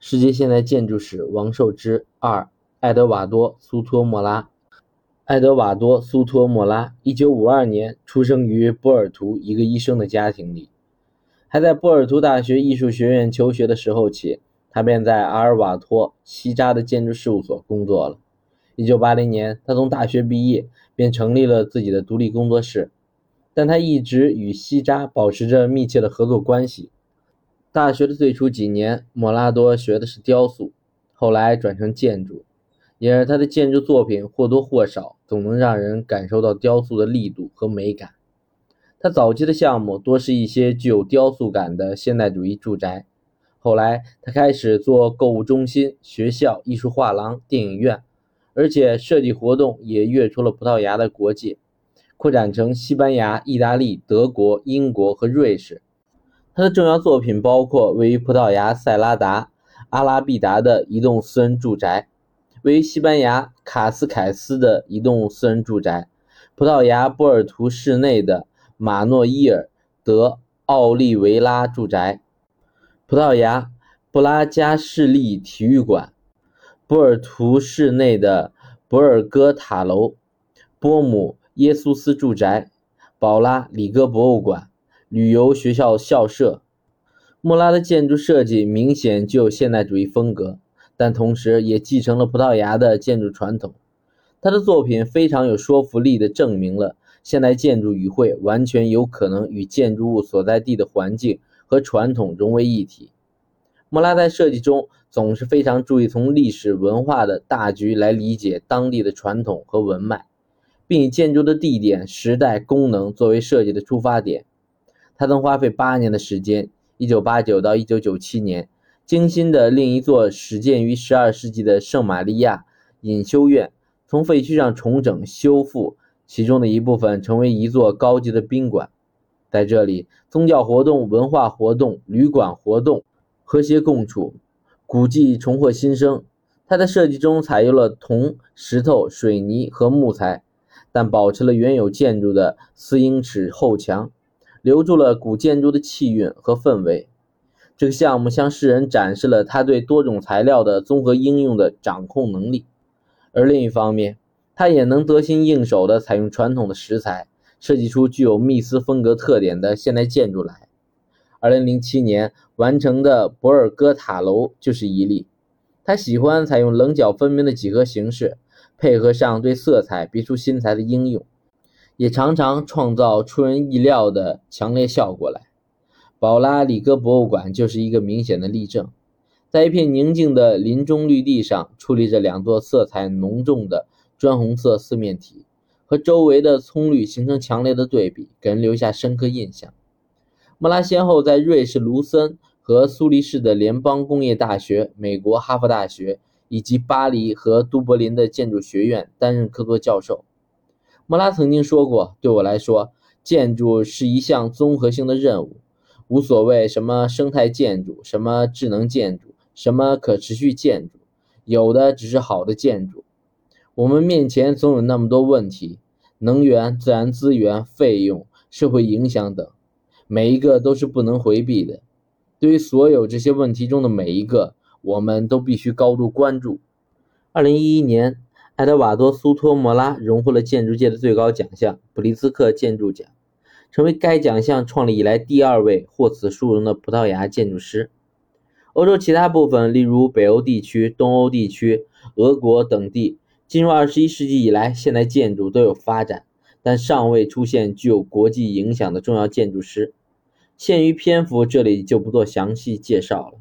世界现代建筑史王寿之二，爱德瓦多·苏托莫拉。爱德瓦多·苏托莫拉，一九五二年出生于波尔图一个医生的家庭里。还在波尔图大学艺术学院求学的时候起，他便在阿尔瓦托·西扎的建筑事务所工作了。一九八零年，他从大学毕业，便成立了自己的独立工作室。但他一直与西扎保持着密切的合作关系。大学的最初几年，莫拉多学的是雕塑，后来转成建筑，因而他的建筑作品或多或少总能让人感受到雕塑的力度和美感。他早期的项目多是一些具有雕塑感的现代主义住宅，后来他开始做购物中心、学校、艺术画廊、电影院，而且设计活动也跃出了葡萄牙的国界，扩展成西班牙、意大利、德国、英国和瑞士。他的重要作品包括位于葡萄牙塞拉达阿拉毕达的一栋私人住宅，位于西班牙卡斯凯斯的一栋私人住宅，葡萄牙波尔图市内的马诺伊尔德奥利维拉住宅，葡萄牙布拉加市立体育馆，波尔图市内的博尔戈塔楼，波姆耶苏斯住宅，宝拉里戈博物馆。旅游学校校舍，莫拉的建筑设计明显具有现代主义风格，但同时也继承了葡萄牙的建筑传统。他的作品非常有说服力地证明了现代建筑语汇完全有可能与建筑物所在地的环境和传统融为一体。莫拉在设计中总是非常注意从历史文化的大局来理解当地的传统和文脉，并以建筑的地点、时代、功能作为设计的出发点。他曾花费八年的时间 （1989 到1997年），精心的另一座始建于12世纪的圣玛利亚隐修院从废墟上重整修复，其中的一部分成为一座高级的宾馆。在这里，宗教活动、文化活动、旅馆活动和谐共处，古迹重获新生。他的设计中采用了铜、石头、水泥和木材，但保持了原有建筑的四英尺厚墙。留住了古建筑的气韵和氛围。这个项目向世人展示了他对多种材料的综合应用的掌控能力，而另一方面，他也能得心应手地采用传统的石材，设计出具有密斯风格特点的现代建筑来。2007年完成的博尔戈塔楼就是一例。他喜欢采用棱角分明的几何形式，配合上对色彩别出心裁的应用。也常常创造出人意料的强烈效果来。宝拉里戈博物馆就是一个明显的例证。在一片宁静的林中绿地上，矗立着两座色彩浓重的砖红色四面体，和周围的葱绿形成强烈的对比，给人留下深刻印象。莫拉先后在瑞士卢森和苏黎世的联邦工业大学、美国哈佛大学以及巴黎和都柏林的建筑学院担任客座教授。莫拉曾经说过：“对我来说，建筑是一项综合性的任务，无所谓什么生态建筑、什么智能建筑、什么可持续建筑，有的只是好的建筑。我们面前总有那么多问题：能源、自然资源、费用、社会影响等，每一个都是不能回避的。对于所有这些问题中的每一个，我们都必须高度关注。”二零一一年。埃德瓦多·苏托莫拉荣获了建筑界的最高奖项——普利兹克建筑奖，成为该奖项创立以来第二位获此殊荣的葡萄牙建筑师。欧洲其他部分，例如北欧地区、东欧地区、俄国等地，进入二十一世纪以来，现代建筑都有发展，但尚未出现具有国际影响的重要建筑师。限于篇幅，这里就不做详细介绍了。